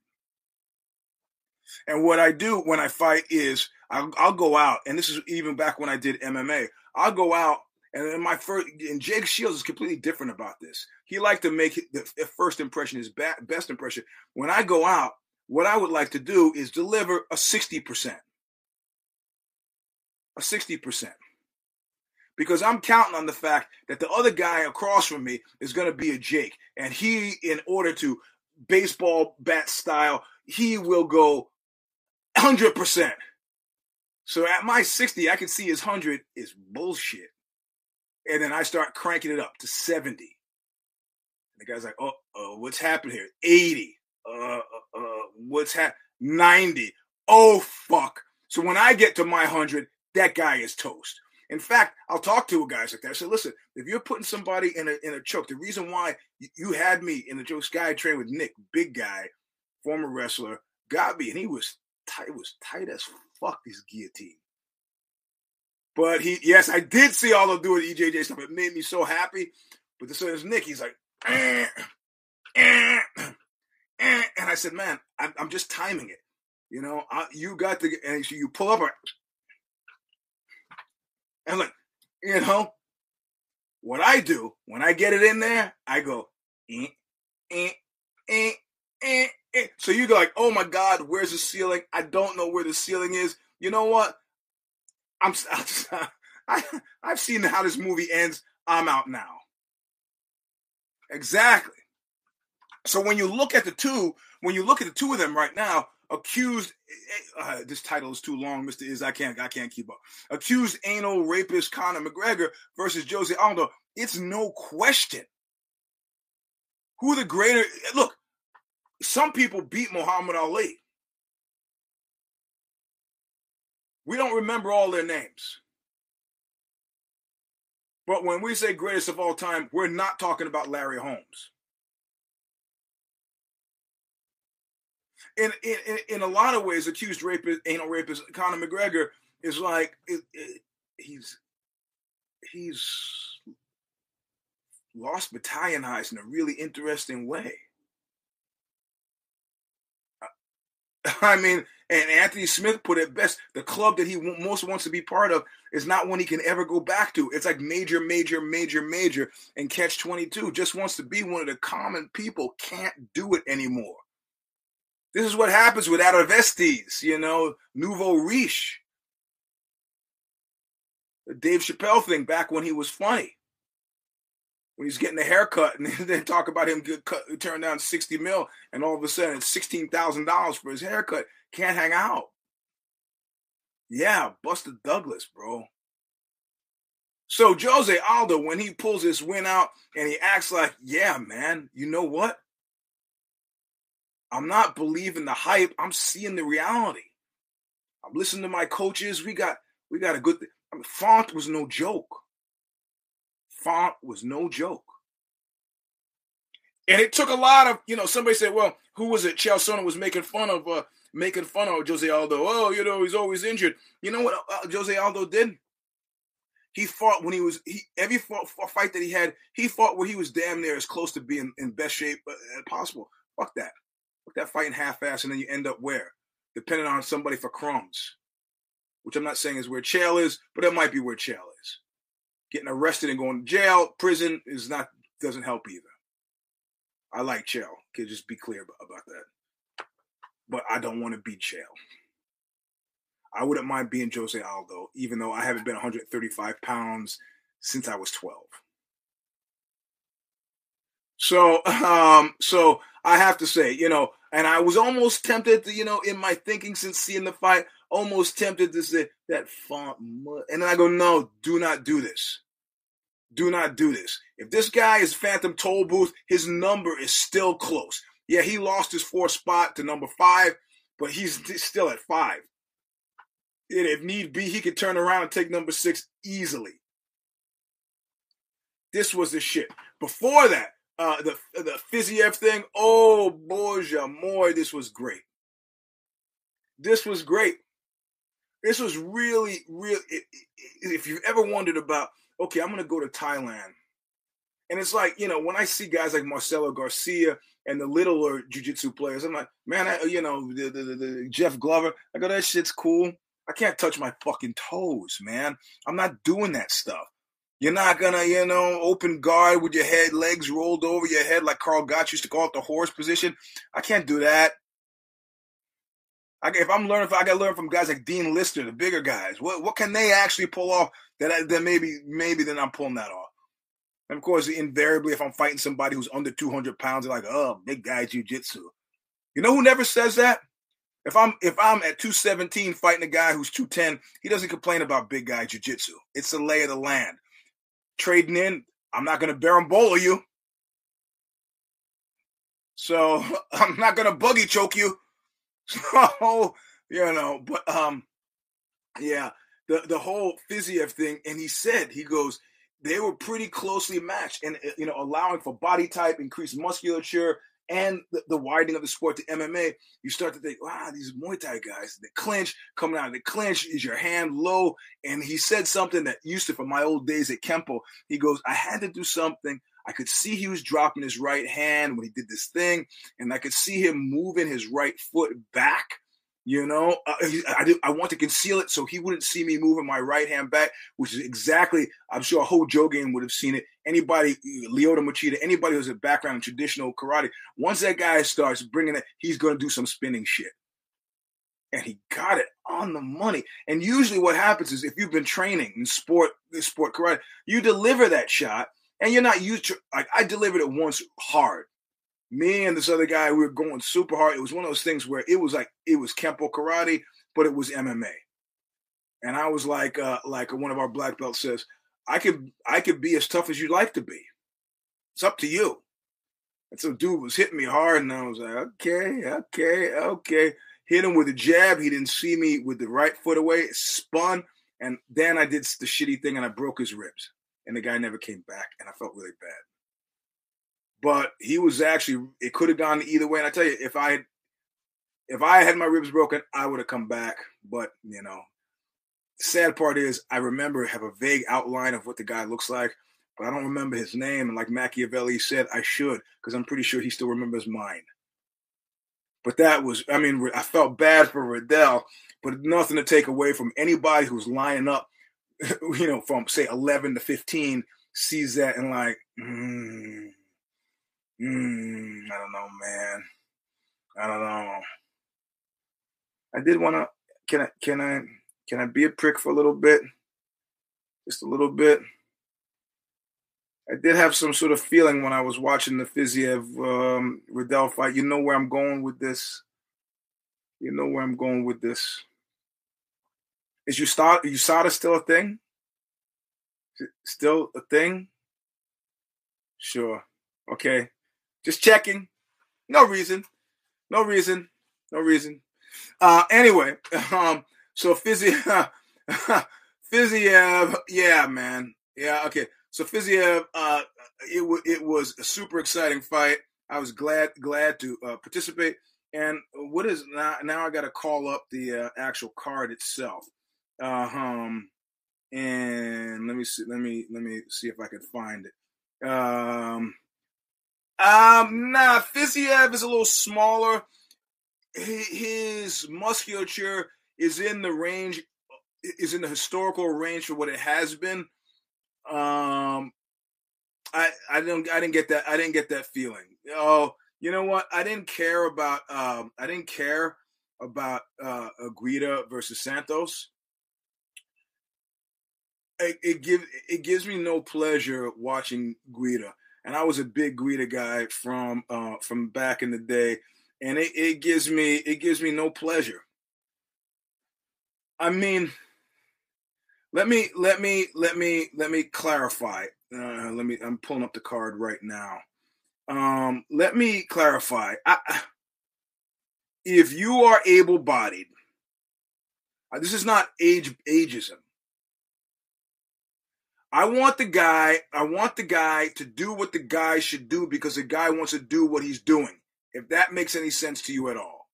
And what I do when I fight is I'll, I'll go out, and this is even back when I did MMA. I'll go out, and then my first, and Jake Shields is completely different about this. He liked to make the first impression his best impression. When I go out, what I would like to do is deliver a 60%. A 60%. Because I'm counting on the fact that the other guy across from me is going to be a Jake. And he, in order to baseball bat style, he will go 100%. So at my 60, I can see his 100 is bullshit. And then I start cranking it up to 70. And the guy's like, oh, uh, what's happening here? 80 uh, uh, uh, what's happening? 90. Oh, fuck. So when I get to my 100, that guy is toast. In fact, I'll talk to a guys like that. I say, listen, if you're putting somebody in a in a choke, the reason why you had me in the Joe Sky train with Nick, big guy, former wrestler, got me, and he was tight, was tight as fuck. This guillotine. But he, yes, I did see all of do with BJJ stuff. It made me so happy. But so is Nick. He's like, eh, eh, and I said, man, I'm, I'm just timing it. You know, I, you got to, and so you pull up, and like, you know, what I do when I get it in there, I go, eh, eh, eh, eh, eh. so you go like, oh my God, where's the ceiling? I don't know where the ceiling is. You know what? I'm, <laughs> I, I've seen how this movie ends. I'm out now. Exactly. So when you look at the two, when you look at the two of them right now, accused eh, uh, this title is too long, Mr. Is I can't I can't keep up. Accused anal rapist Conor McGregor versus Jose Aldo. It's no question. Who the greater look, some people beat Muhammad Ali. We don't remember all their names. But when we say greatest of all time, we're not talking about Larry Holmes. in, in in a lot of ways, accused rapist, anal rapist Conor McGregor is like it, it, he's he's lost battalionized in a really interesting way. <laughs> I mean, and Anthony Smith put it best. The club that he most wants to be part of is not one he can ever go back to. It's like major, major, major, major. And Catch 22 just wants to be one of the common people, can't do it anymore. This is what happens with arrivistes, you know, nouveau riche. The Dave Chappelle thing back when he was funny. When he's getting a haircut and <laughs> then talk about him get cut, turn down 60 mil and all of a sudden it's $16,000 for his haircut. Can't hang out. Yeah, Buster Douglas, bro. So Jose Aldo, when he pulls this win out and he acts like, yeah, man, you know what? I'm not believing the hype. I'm seeing the reality. I'm listening to my coaches. We got we got a good thing. Mean, Font was no joke. Font was no joke. And it took a lot of, you know, somebody said, well, who was it? Chael Sonnen was making fun of uh, making fun of Jose Aldo. Oh, you know, he's always injured. You know what uh, Jose Aldo did? He fought when he was he every fought, fight that he had, he fought where he was damn near as close to being in best shape as uh, possible. Fuck that. Fuck that fighting half-ass, and then you end up where? Depending on somebody for crumbs. Which I'm not saying is where Chael is, but it might be where Chael is. Getting arrested and going to jail, prison is not doesn't help either. I like Chael. Can just be clear about, that but I don't want to be Chael. I wouldn't mind being Jose Aldo, even though I haven't been 135 pounds since I was 12. So, um, so I have to say, you know, and I was almost tempted to, you know, in my thinking since seeing the fight, almost tempted to say that font, and then I go, no, do not do this. Do not do this. If this guy is Phantom Tollbooth, his number is still close. Yeah, he lost his fourth spot to number five, but he's still at five. And if need be, he could turn around and take number six easily. This was the shit. Before that, uh, the the Fiziev thing. Oh boy, more. This was great. This was great. This was really, really. If you've ever wondered about, okay, I'm gonna go to Thailand, and it's like you know when I see guys like Marcelo Garcia and the littler jujitsu players. I'm like, man, I, you know, the, the, the, Jeff Glover. I go, that shit's cool. I can't touch my fucking toes, man. I'm not doing that stuff. You're not gonna, you know, open guard with your head, legs rolled over your head like Karl Gotch used to call it the horse position. I can't do that. I, if I'm learning, I got to learn from guys like Dean Lister, the bigger guys, what what can they actually pull off that I, that maybe maybe then I'm pulling that off. And of course, invariably, if I'm fighting somebody who's under 200 pounds, they're like, "Oh, big guy jujitsu." You know who never says that? If I'm if I'm at 217 fighting a guy who's 210, he doesn't complain about big guy jujitsu. It's the lay of the land. Trading in, I'm not going to berimbolo you. So <laughs> I'm not going to buggy choke you. <laughs> So, you know, but um, yeah, the the whole Fiziev thing, and he said he goes, they were pretty closely matched and uh, you know allowing for body type increased musculature and the, the, widening of the sport to MMA, you start to think, wow, these Muay Thai guys, the clinch, coming out of the clinch, is your hand low? And he said something that used to, from my old days at Kempo, he goes, I had to do something. I could see he was dropping his right hand when he did this thing, and I could see him moving his right foot back you know, uh, I, I, I, want to conceal it so he wouldn't see me moving my right hand back, which is exactly, I'm sure a whole Jogan would have seen it. Anybody, Lyoto Machida, anybody who's a background in traditional karate, once that guy starts bringing it, he's going to do some spinning shit. And he got it on the money. And usually what happens is if you've been training in sport, sport karate, you deliver that shot and you're not used to, like I delivered it once hard me and this other guy, we were going super hard. It was one of those things where it was like it was Kempo karate, but it was MMA. And I was like, uh, like one of our black belts says, I could I could be as tough as you'd like to be. It's up to you. And so dude was hitting me hard, and I was like, okay, okay, okay. Hit him with a jab. He didn't see me with the right foot away. Spun, and then I did the shitty thing, and I broke his ribs. And the guy never came back, and I felt really bad. But he was actually it could have gone either way. And I tell you, if I if I had my ribs broken, I would have come back. But you know, the sad part is I remember have a vague outline of what the guy looks like, but I don't remember his name. And like Machiavelli said, I should because I'm pretty sure he still remembers mine. But that was, I mean, I felt bad for Riddell, but nothing to take away from anybody who's lining up, <laughs> you know, from say 11 to 15 sees that and like, mm, mm, I don't know, man. I don't know. I did want to. Can I? Can I? Can I be a prick for a little bit? Just a little bit. I did have some sort of feeling when I was watching the Fiziev um, Riddell fight. You know where I'm going with this. You know where I'm going with this. Is you start USADA still a thing? Still a thing? Sure. Okay. Just checking. No reason. No reason. No reason. Uh anyway, <laughs> um so Fiziev <laughs> Fiziev, yeah, man. Yeah, okay. So Fiziev, uh, it w- it was a super exciting fight. I was glad glad to uh, participate. And what is now? Now I got to call up the uh, actual card itself. Uh, um, and let me see. Let me let me see if I can find it. Um, um, nah, Fiziev is a little smaller. His musculature is in the range, is in the historical range for what it has been. Um, I I don't I didn't get that I didn't get that feeling. Oh, you know what? I didn't care about um I didn't care about uh Guida versus Santos. It, it gives it gives me no pleasure watching Guida, and I was a big Guida guy from uh from back in the day, and it, it gives me it gives me no pleasure. I mean, let me let me let me let me clarify. Uh, let me. I'm pulling up the card right now. Um, let me clarify. I, if you are able-bodied, uh, this is not age ageism. I want the guy. I want the guy to do what the guy should do because the guy wants to do what he's doing. If that makes any sense to you at all.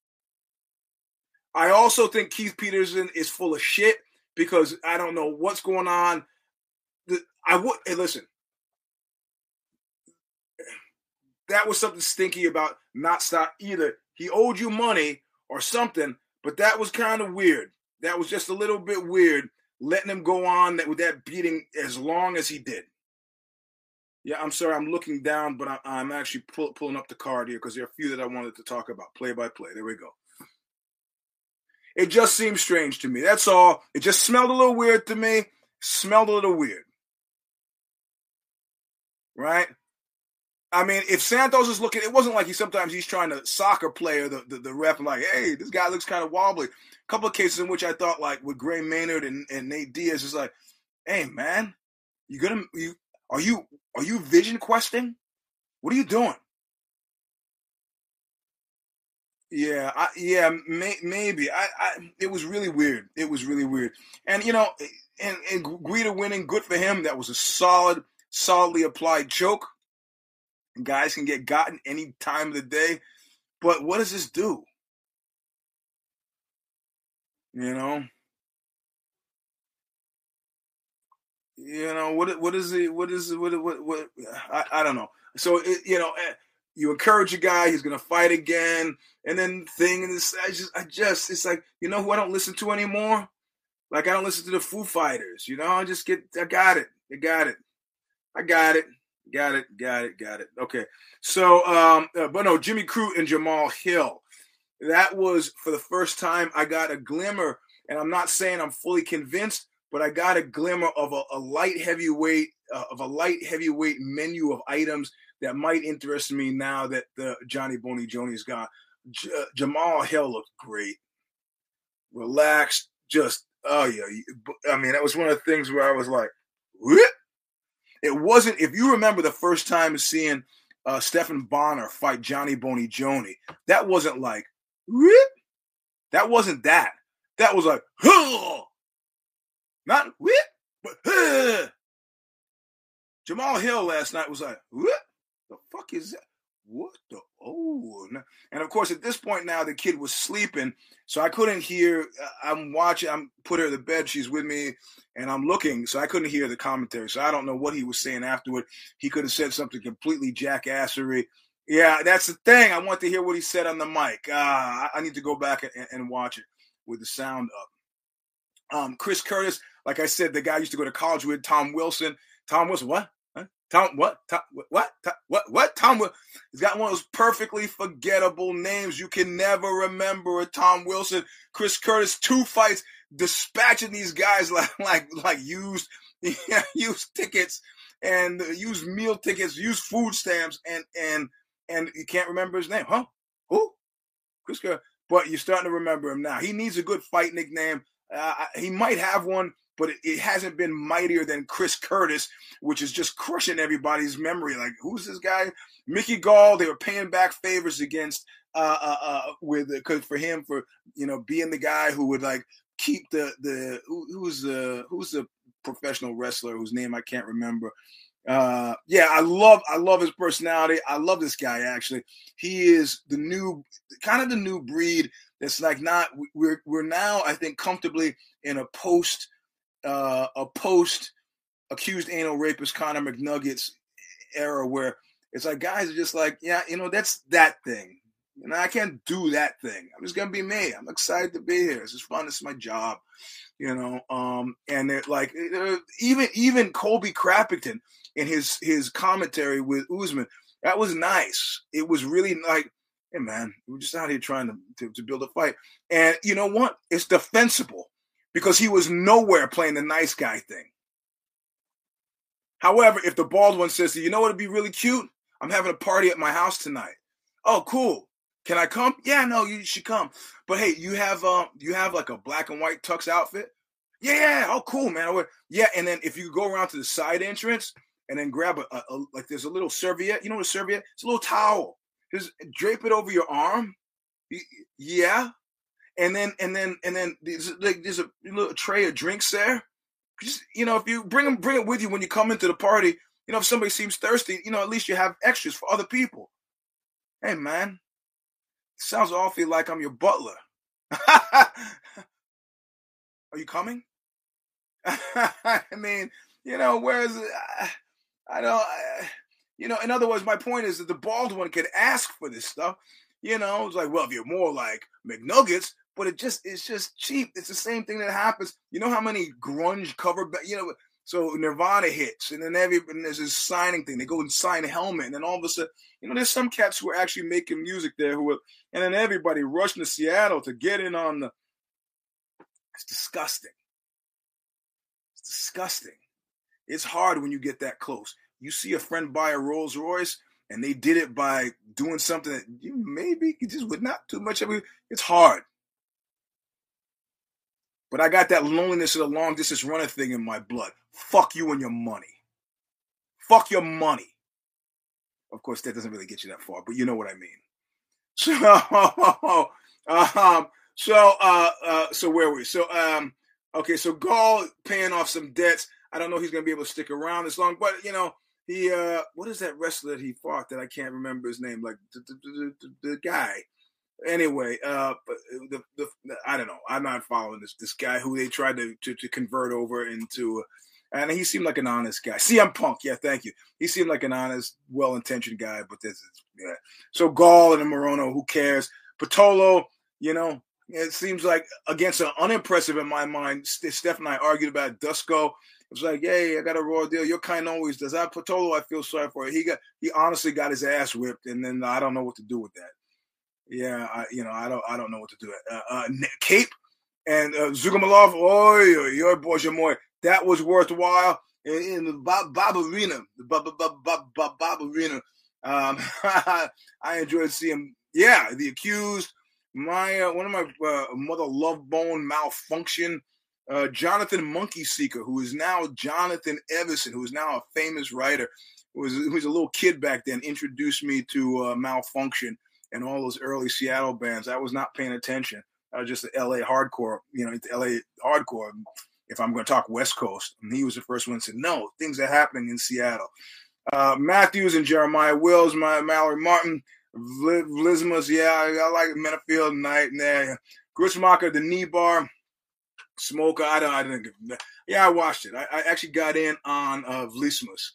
I also think Keith Peterson is full of shit because I don't know what's going on. I would hey, listen. That was something stinky about not stop either. He owed you money or something, but that was kind of weird. That was just a little bit weird, letting him go on that with that beating as long as he did. Yeah, I'm sorry, I'm looking down, but I, am actually pull, pulling up the card here because there are a few that I wanted to talk about play by play. There we go. It just seems strange to me. That's all. It just smelled a little weird to me. Smelled a little weird. Right? I mean, if Santos is looking, it wasn't like he sometimes he's trying to soccer player the, the, the ref and like, hey, this guy looks kind of wobbly. A couple of cases in which I thought like with Gray Maynard and, and Nate Diaz is like, hey man, you gonna you are you are you vision questing? What are you doing? Yeah, I, yeah, may, maybe. I, I, it was really weird. It was really weird. And you know, and and Guida winning, good for him. That was a solid, solidly applied choke. Guys can get gotten any time of the day, but what does this do? You know, you know what? What is it? What is it? What? What? what I, I don't know. So it, you know, eh, you encourage a guy, he's gonna fight again, and then thing and this I just I just it's like, you know who I don't listen to anymore? Like I don't listen to the Foo Fighters, you know, I just get I got it. I got it. I got it. Got it, got it, got it. Okay. So um uh, but no, Jimmy Crute and Jamal Hill. That was for the first time I got a glimmer, and I'm not saying I'm fully convinced, but I got a glimmer of a, a light heavyweight uh, of a light heavyweight menu of items that might interest me now that the Johnny Boney Joni's gone. J- uh, Jamal Hill looked great, relaxed, just oh yeah. I mean, that was one of the things where I was like, what? It wasn't. If you remember the first time seeing uh, Stephan Bonnar fight Johnny Boney Joni, that wasn't like, what? That wasn't that. That was like, huh! not what, but huh! Jamal Hill last night was like, what? The fuck is that? What the oh? And of course, at this point now, the kid was sleeping, so I couldn't hear. Uh, I'm watching. I'm put her to bed. She's with me, and I'm looking, so I couldn't hear the commentary. So I don't know what he was saying afterward. He could have said something completely jackassery, Yeah, that's the thing. I want to hear what he said on the mic. Uh, I need to go back and, and watch it with the sound up. Um, Chris Curtis, like I said, the guy I used to go to college with, Tom Wilson. Tom Wilson, what? Tom, what? Tom, what? Tom, what? What? Tom, he's got one of those perfectly forgettable names. You can never remember a Tom Wilson. Chris Curtis, two fights, dispatching these guys <laughs> like like like used <laughs> used tickets and used meal tickets, used food stamps, and and and you can't remember his name, huh? Who? Chris Curtis. But you're starting to remember him now. He needs a good fight nickname. Uh, he might have one, but it, it, hasn't been mightier than Chris Curtis, which is just crushing everybody's memory. Like, who's this guy? Mickey Gall. They were paying back favors against uh, uh, uh with because for him for you know being the guy who would like keep the the who, who's the who's the professional wrestler whose name I can't remember. Uh, yeah, I love I love his personality. I love this guy actually. He is the new kind of the new breed that's like not we're we're now I think comfortably in a post uh a post accused anal rapist Conor McNuggets era where it's like guys are just like, yeah, you know, that's that thing. You know, I can't do that thing. I'm just gonna be me. I'm excited to be here. It's just fun. It's my job you know. Um, and it, like uh, even even Colby Crappington in his his commentary with Usman, that was nice. It was really like, hey man, we're just out here trying to, to, to build a fight. And you know what? It's defensible because he was nowhere playing the nice guy thing. However, if the bald one says, you know what would be really cute? I'm having a party at my house tonight. Oh, cool. Can I come? Yeah, no, you should come. But hey, you have um, you have like a black and white tux outfit. Yeah, oh cool, man. I would. Yeah, and then if you go around to the side entrance and then grab a, a, a like there's a little serviette. You know what a serviette? It's a little towel. Just drape it over your arm. Yeah, and then and then and then there's like there's a little tray of drinks there. Just you know, if you bring them, bring it with you when you come into the party. You know, if somebody seems thirsty, you know, at least you have extras for other people. Hey, man, Sounds awfully like I'm your butler. <laughs> Are you coming? <laughs> I mean, you know, whereas I, I don't, I, you know, in other words, my point is that the bald one could ask for this stuff. You know, it's like, well, if you're more like McNuggets, but it just it's just cheap. It's the same thing that happens. You know how many grunge cover, you know, so Nirvana hits, and then every and there's this signing thing. They go and sign helmet, and then all of a sudden, you know, there's some cats who are actually making music there who are, and then everybody rushing to Seattle to get in on the. It's disgusting. It's disgusting. It's hard when you get that close. You see a friend buy a Rolls Royce, and they did it by doing something that you maybe just would not too much of it. It's hard. But I got that loneliness of the long distance runner thing in my blood. Fuck you and your money. Fuck your money. Of course, that doesn't really get you that far, but you know what I mean. <laughs> So, um, so, uh, uh, so where were we? So, um, okay, so Gall paying off some debts. I don't know if he's gonna be able to stick around this long, but you know, he, uh, what is that wrestler that he fought that I can't remember his name? Like the, the, the, the guy. Anyway, uh, the, the, I don't know. I'm not following this this guy who they tried to to, to convert over into and he seemed like an honest guy. CM Punk, yeah, thank you. He seemed like an honest, well-intentioned guy, but this is yeah. So Gall and Morono, who cares? Pitolo, you know, it seems like against an unimpressive in my mind. Steph and I argued about Dusko. It was like, hey, I got a raw deal. Your kind always does. I Pitolo, I feel sorry for it. He got he honestly got his ass whipped, and then I don't know what to do with that. Yeah, I, you know, I don't I don't know what to do. Uh, uh, Kape and uh, Zhumagulov, oh, your boy, your boy that was worthwhile. In, in the Bob, Bob Arena, the Bob, Bob, Bob, Bob, Bob Arena, um, <laughs> I enjoyed seeing, yeah, the accused, my uh, one of my uh, mother love bone Malfunkshun, uh, Jonathan Monkey Seeker, who is now Jonathan Evison, who is now a famous writer, who was, who was a little kid back then, introduced me to uh, Malfunkshun and all those early Seattle bands. I was not paying attention. I was just the LA hardcore, you know, LA hardcore if I'm going to talk West Coast. And he was the first one to say, no, things are happening in Seattle. Uh, Matthews and Jeremiah Wells, my Mallory Martin, Vlismas, yeah, I, I like Menifield Night and there. Grushmacher, the knee bar, Smoker, I don't, I didn't, yeah, I watched it. I, I actually got in on uh, Vlismas.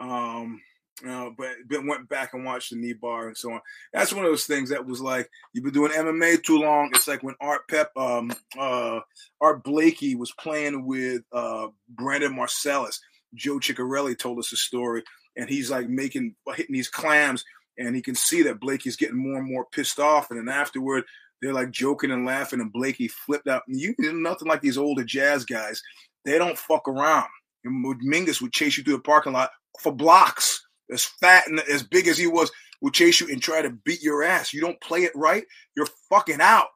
Um, uh, but went back and watched the knee bar and so on. That's one of those things that was like you've been doing MMA too long. It's like when Art Pep, um, uh, Art Blakey was playing with uh, Branford Marsalis. Joe Chiccarelli told us a story, and he's like making hitting these clams, and he can see that Blakey's getting more and more pissed off. And then afterward, they're like joking and laughing, and Blakey flipped out. You nothing like these older jazz guys. They don't fuck around. Mingus would chase you through the parking lot for blocks as fat and as big as he was, will chase you and try to beat your ass. You don't play it right, you're fucking out.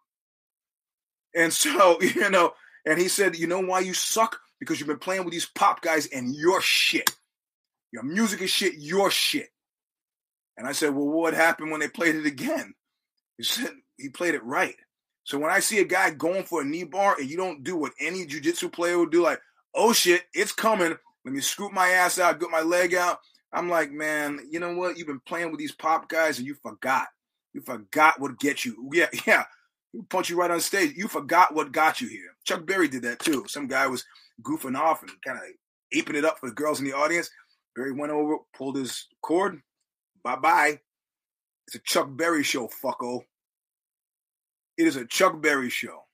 And so, <laughs> you know, and he said, you know why you suck? Because you've been playing with these pop guys and your shit. Your music is shit, your shit. And I said, well, what happened when they played it again? He said, he played it right. So when I see a guy going for a knee bar and you don't do what any jujitsu player would do, like, oh shit, it's coming. Let me scoop my ass out, get my leg out, I'm like, man, you know what? You've been playing with these pop guys and you forgot. You forgot what gets you. Yeah, <laughs> yeah. You punch you right on stage. You forgot what got you here. Chuck Berry did that too. Some guy was goofing off and kind of aping it up for the girls in the audience. Berry went over, pulled his cord. Bye bye. It's a Chuck Berry show, fucko. It is a Chuck Berry show.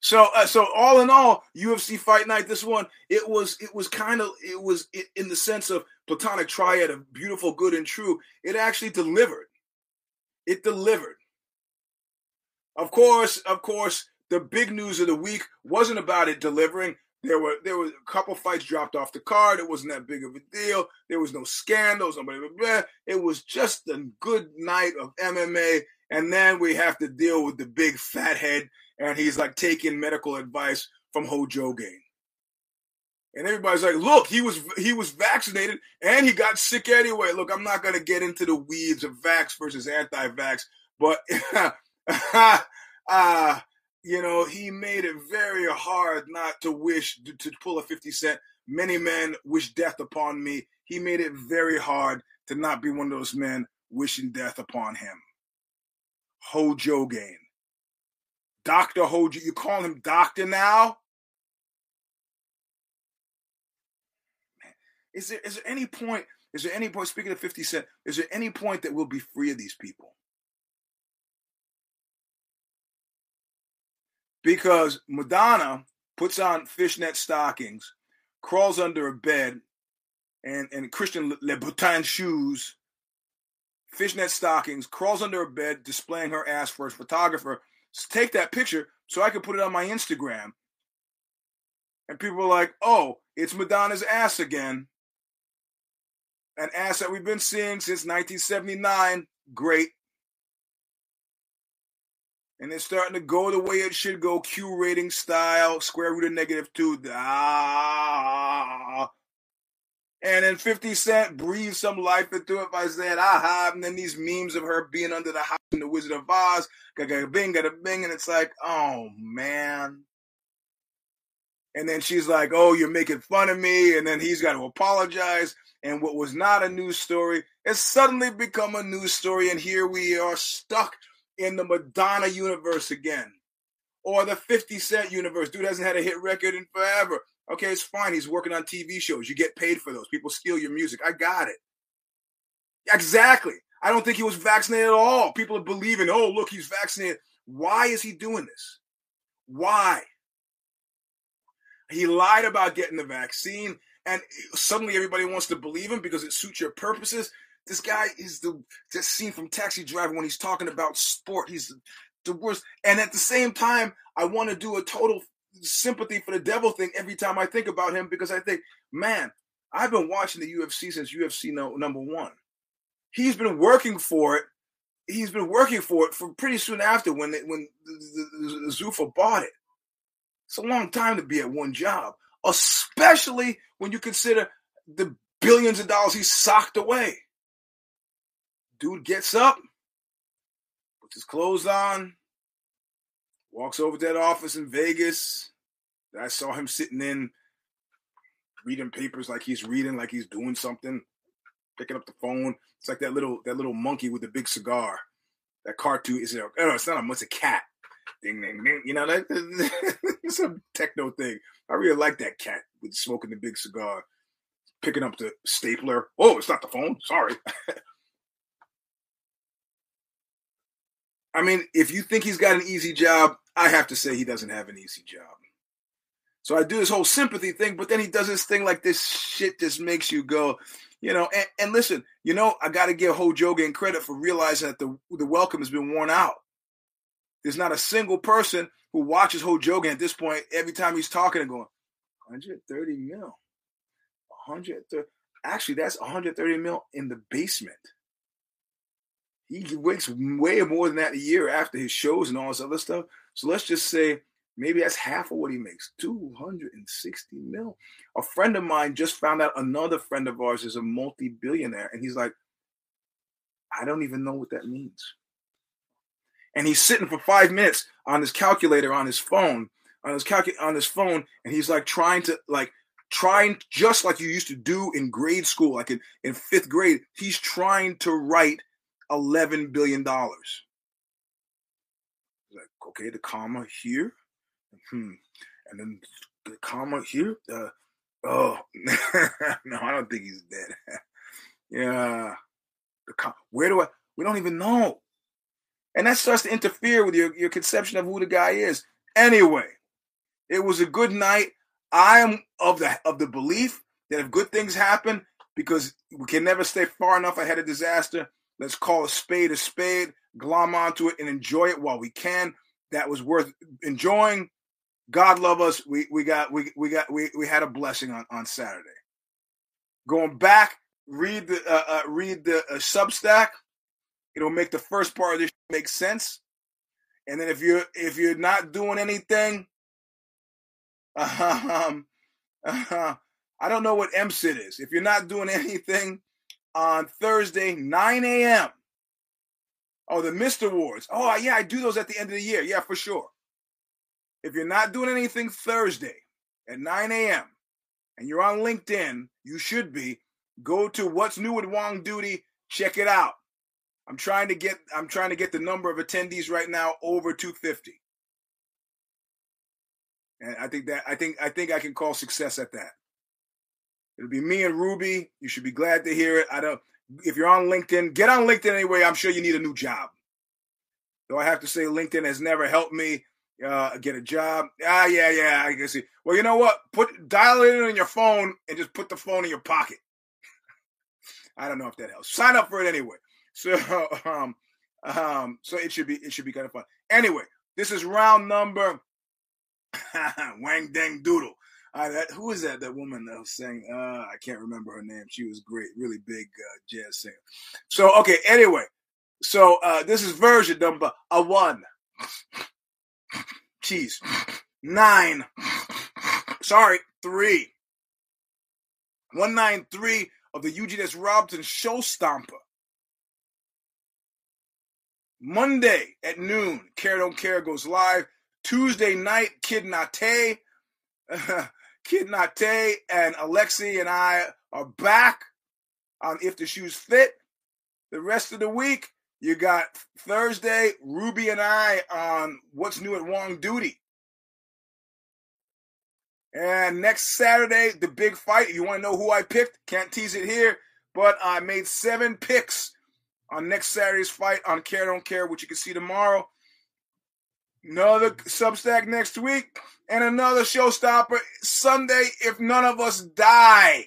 So, uh, so all in all, UFC Fight Night, this one, it was, it was kind of, it was in the sense of platonic triad of beautiful, good, and true. It actually delivered. It delivered. Of course, of course, the big news of the week wasn't about it delivering. There were there were a couple fights dropped off the card. It wasn't that big of a deal. There was no scandals. Nobody. It was just a good night of MMA, and then we have to deal with the big fat head and he's like taking medical advice from Ho-Joe-Gain. And everybody's like, "Look, he was he was vaccinated and he got sick anyway." Look, I'm not gonna get into the weeds of vax versus anti-vax, but <laughs> uh, you know, he made it very hard not to wish to, to pull a 50 cent. Many men wish death upon me. He made it very hard to not be one of those men wishing death upon him. Ho-Joe-Gain. Dr. Hojo, you call him doctor now? Man, is there is there any point? Is there any point? Speaking of 50 Cent, is there any point that we'll be free of these people? Because Madonna puts on fishnet stockings, crawls under a bed, and, and Christian Louboutin shoes, fishnet stockings, crawls under a bed, displaying her ass for his photographer, take that picture so I can put it on my Instagram. And people were like, oh, it's Madonna's ass again. An ass that we've been seeing since 1979. Great. And it's starting to go the way it should go, Q rating style, square root of negative two. Ah. And then 50 Cent breathed some life into it by saying, ah, aha. And then these memes of her being under the house in the Wizard of Oz, gaga bing, gaga bing. And it's like, oh, man. And then she's like, oh, you're making fun of me. And then he's got to apologize. And what was not a news story has suddenly become a news story. And here we are stuck in the Madonna universe again. Or the 50 Cent universe. Dude hasn't had a hit record in forever. Okay, it's fine. He's working on TV shows. You get paid for those. People steal your music. I got it. Exactly. I don't think he was vaccinated at all. People are believing, oh, look, he's vaccinated. Why is he doing this? Why? He lied about getting the vaccine, and suddenly everybody wants to believe him because it suits your purposes. This guy is the just scene from Taxi Driver when he's talking about sport. He's And at the same time, I want to do a total sympathy for the devil thing every time I think about him because I think, man, I've been watching the UFC since UFC no, number one. He's been working for it. He's been working for it for pretty soon after when they, when the Zuffa bought it. It's a long time to be at one job, especially when you consider the billions of dollars he socked away. Dude gets up, puts his clothes on, walks over to that office in Vegas. I saw him sitting in reading papers like he's reading, like he's doing something, picking up the phone. It's like that little that little monkey with the big cigar. That cartoon is? Oh, it's not a it's a cat. Ding ding ding. You know that <laughs> it's a techno thing. I really like that cat with smoking the big cigar. picking up the stapler. Oh, it's not the phone. Sorry. <laughs> I mean, if you think he's got an easy job, I have to say he doesn't have an easy job. So I do this whole sympathy thing, but then he does this thing like this shit just makes you go, you know. And, and listen, you know, I got to give Ho Jogan credit for realizing that the the welcome has been worn out. There's not a single person who watches Ho Jogan at this point every time he's talking and going, 130 mil, 130. Actually, that's 130 mil in the basement. He makes way more than that a year after his shows and all this other stuff. So let's just say Maybe that's half of what he makes 260 mil. A friend of mine just found out another friend of ours is a multi billionaire. And he's like, I don't even know what that means. And he's sitting for five minutes on his calculator on his phone, on his calcu- on his phone, and he's like trying to like trying just like you used to do in grade school, like in, in fifth grade. He's trying to write eleven billion dollars. Like, okay, the comma here, Hmm. And then the comma here. Uh, oh <laughs> no, I don't think he's dead. <laughs> yeah. The com- where do I? We don't even know. And that starts to interfere with your, your conception of who the guy is. Anyway, it was a good night. I am of the of the belief that if good things happen, because we can never stay far enough ahead of disaster, let's call a spade a spade, glom onto it, and enjoy it while we can. That was worth enjoying. God love us. We we got we we got we we had a blessing on on Saturday. Going back, read the uh, uh, read the uh, Substack. It'll make the first part of this make sense. And then if you're if you're not doing anything, <laughs> um, <laughs> I don't know what MSIT is. If you're not doing <laughs> anything on Thursday, 9 a.m. Oh, the Mr. Awards. Oh, yeah, I do those at the end of the year. Yeah, for sure. If you're not doing anything Thursday at 9 a.m. and you're on LinkedIn, you should be. Go to what's new with Wongdoody. Check it out. I'm trying to get I'm trying to get the number of attendees right now over 250. And I think that I think I think I can call success at that. It'll be me and Ruby. You should be glad to hear it. I don't if you're on LinkedIn, get on LinkedIn anyway. I'm sure you need a new job. Though I have to say LinkedIn has never helped me uh, get a job. Ah, yeah, yeah, I can see. Well, you know what? Put dial it in on your phone and just put the phone in your pocket. I don't know if that helps. Sign up for it anyway. <laughs> So, um, um, so it should be it should be kind of fun. Anyway, this is round number <laughs> Wang Dang Doodle. Uh, that, who is that? That woman that was saying? Uh, I can't remember her name. She was great, really big uh, jazz singer. So okay. Anyway, so uh, this is version number a one cheese. Nine. Sorry, three. 193 of the Eugene S. Robinson Show Stomper. Monday at noon, Care Don't Care goes live. Tuesday night, Kid Nate, <laughs> Kid Nate and Alexi and I are back on If the Shoes Fit. The rest of the week, you got Thursday, Ruby and I on What's New at Wongdoody. And next Saturday, the big fight. You want to know who I picked? Can't tease it here, but I made seven picks on next Saturday's fight on Care Don't Care, which you can see tomorrow. Another Substack next week, and another Show Stomper Sunday if none of us die.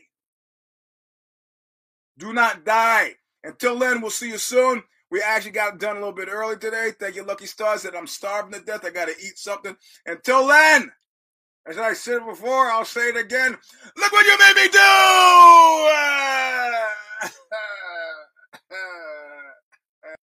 Do not die. Until then, we'll see you soon. We actually got done a little bit early today. Thank you, Lucky Stars, that I'm starving to death. I got to eat something. Until then, as I said before, I'll say it again. Look what you made me do! <laughs>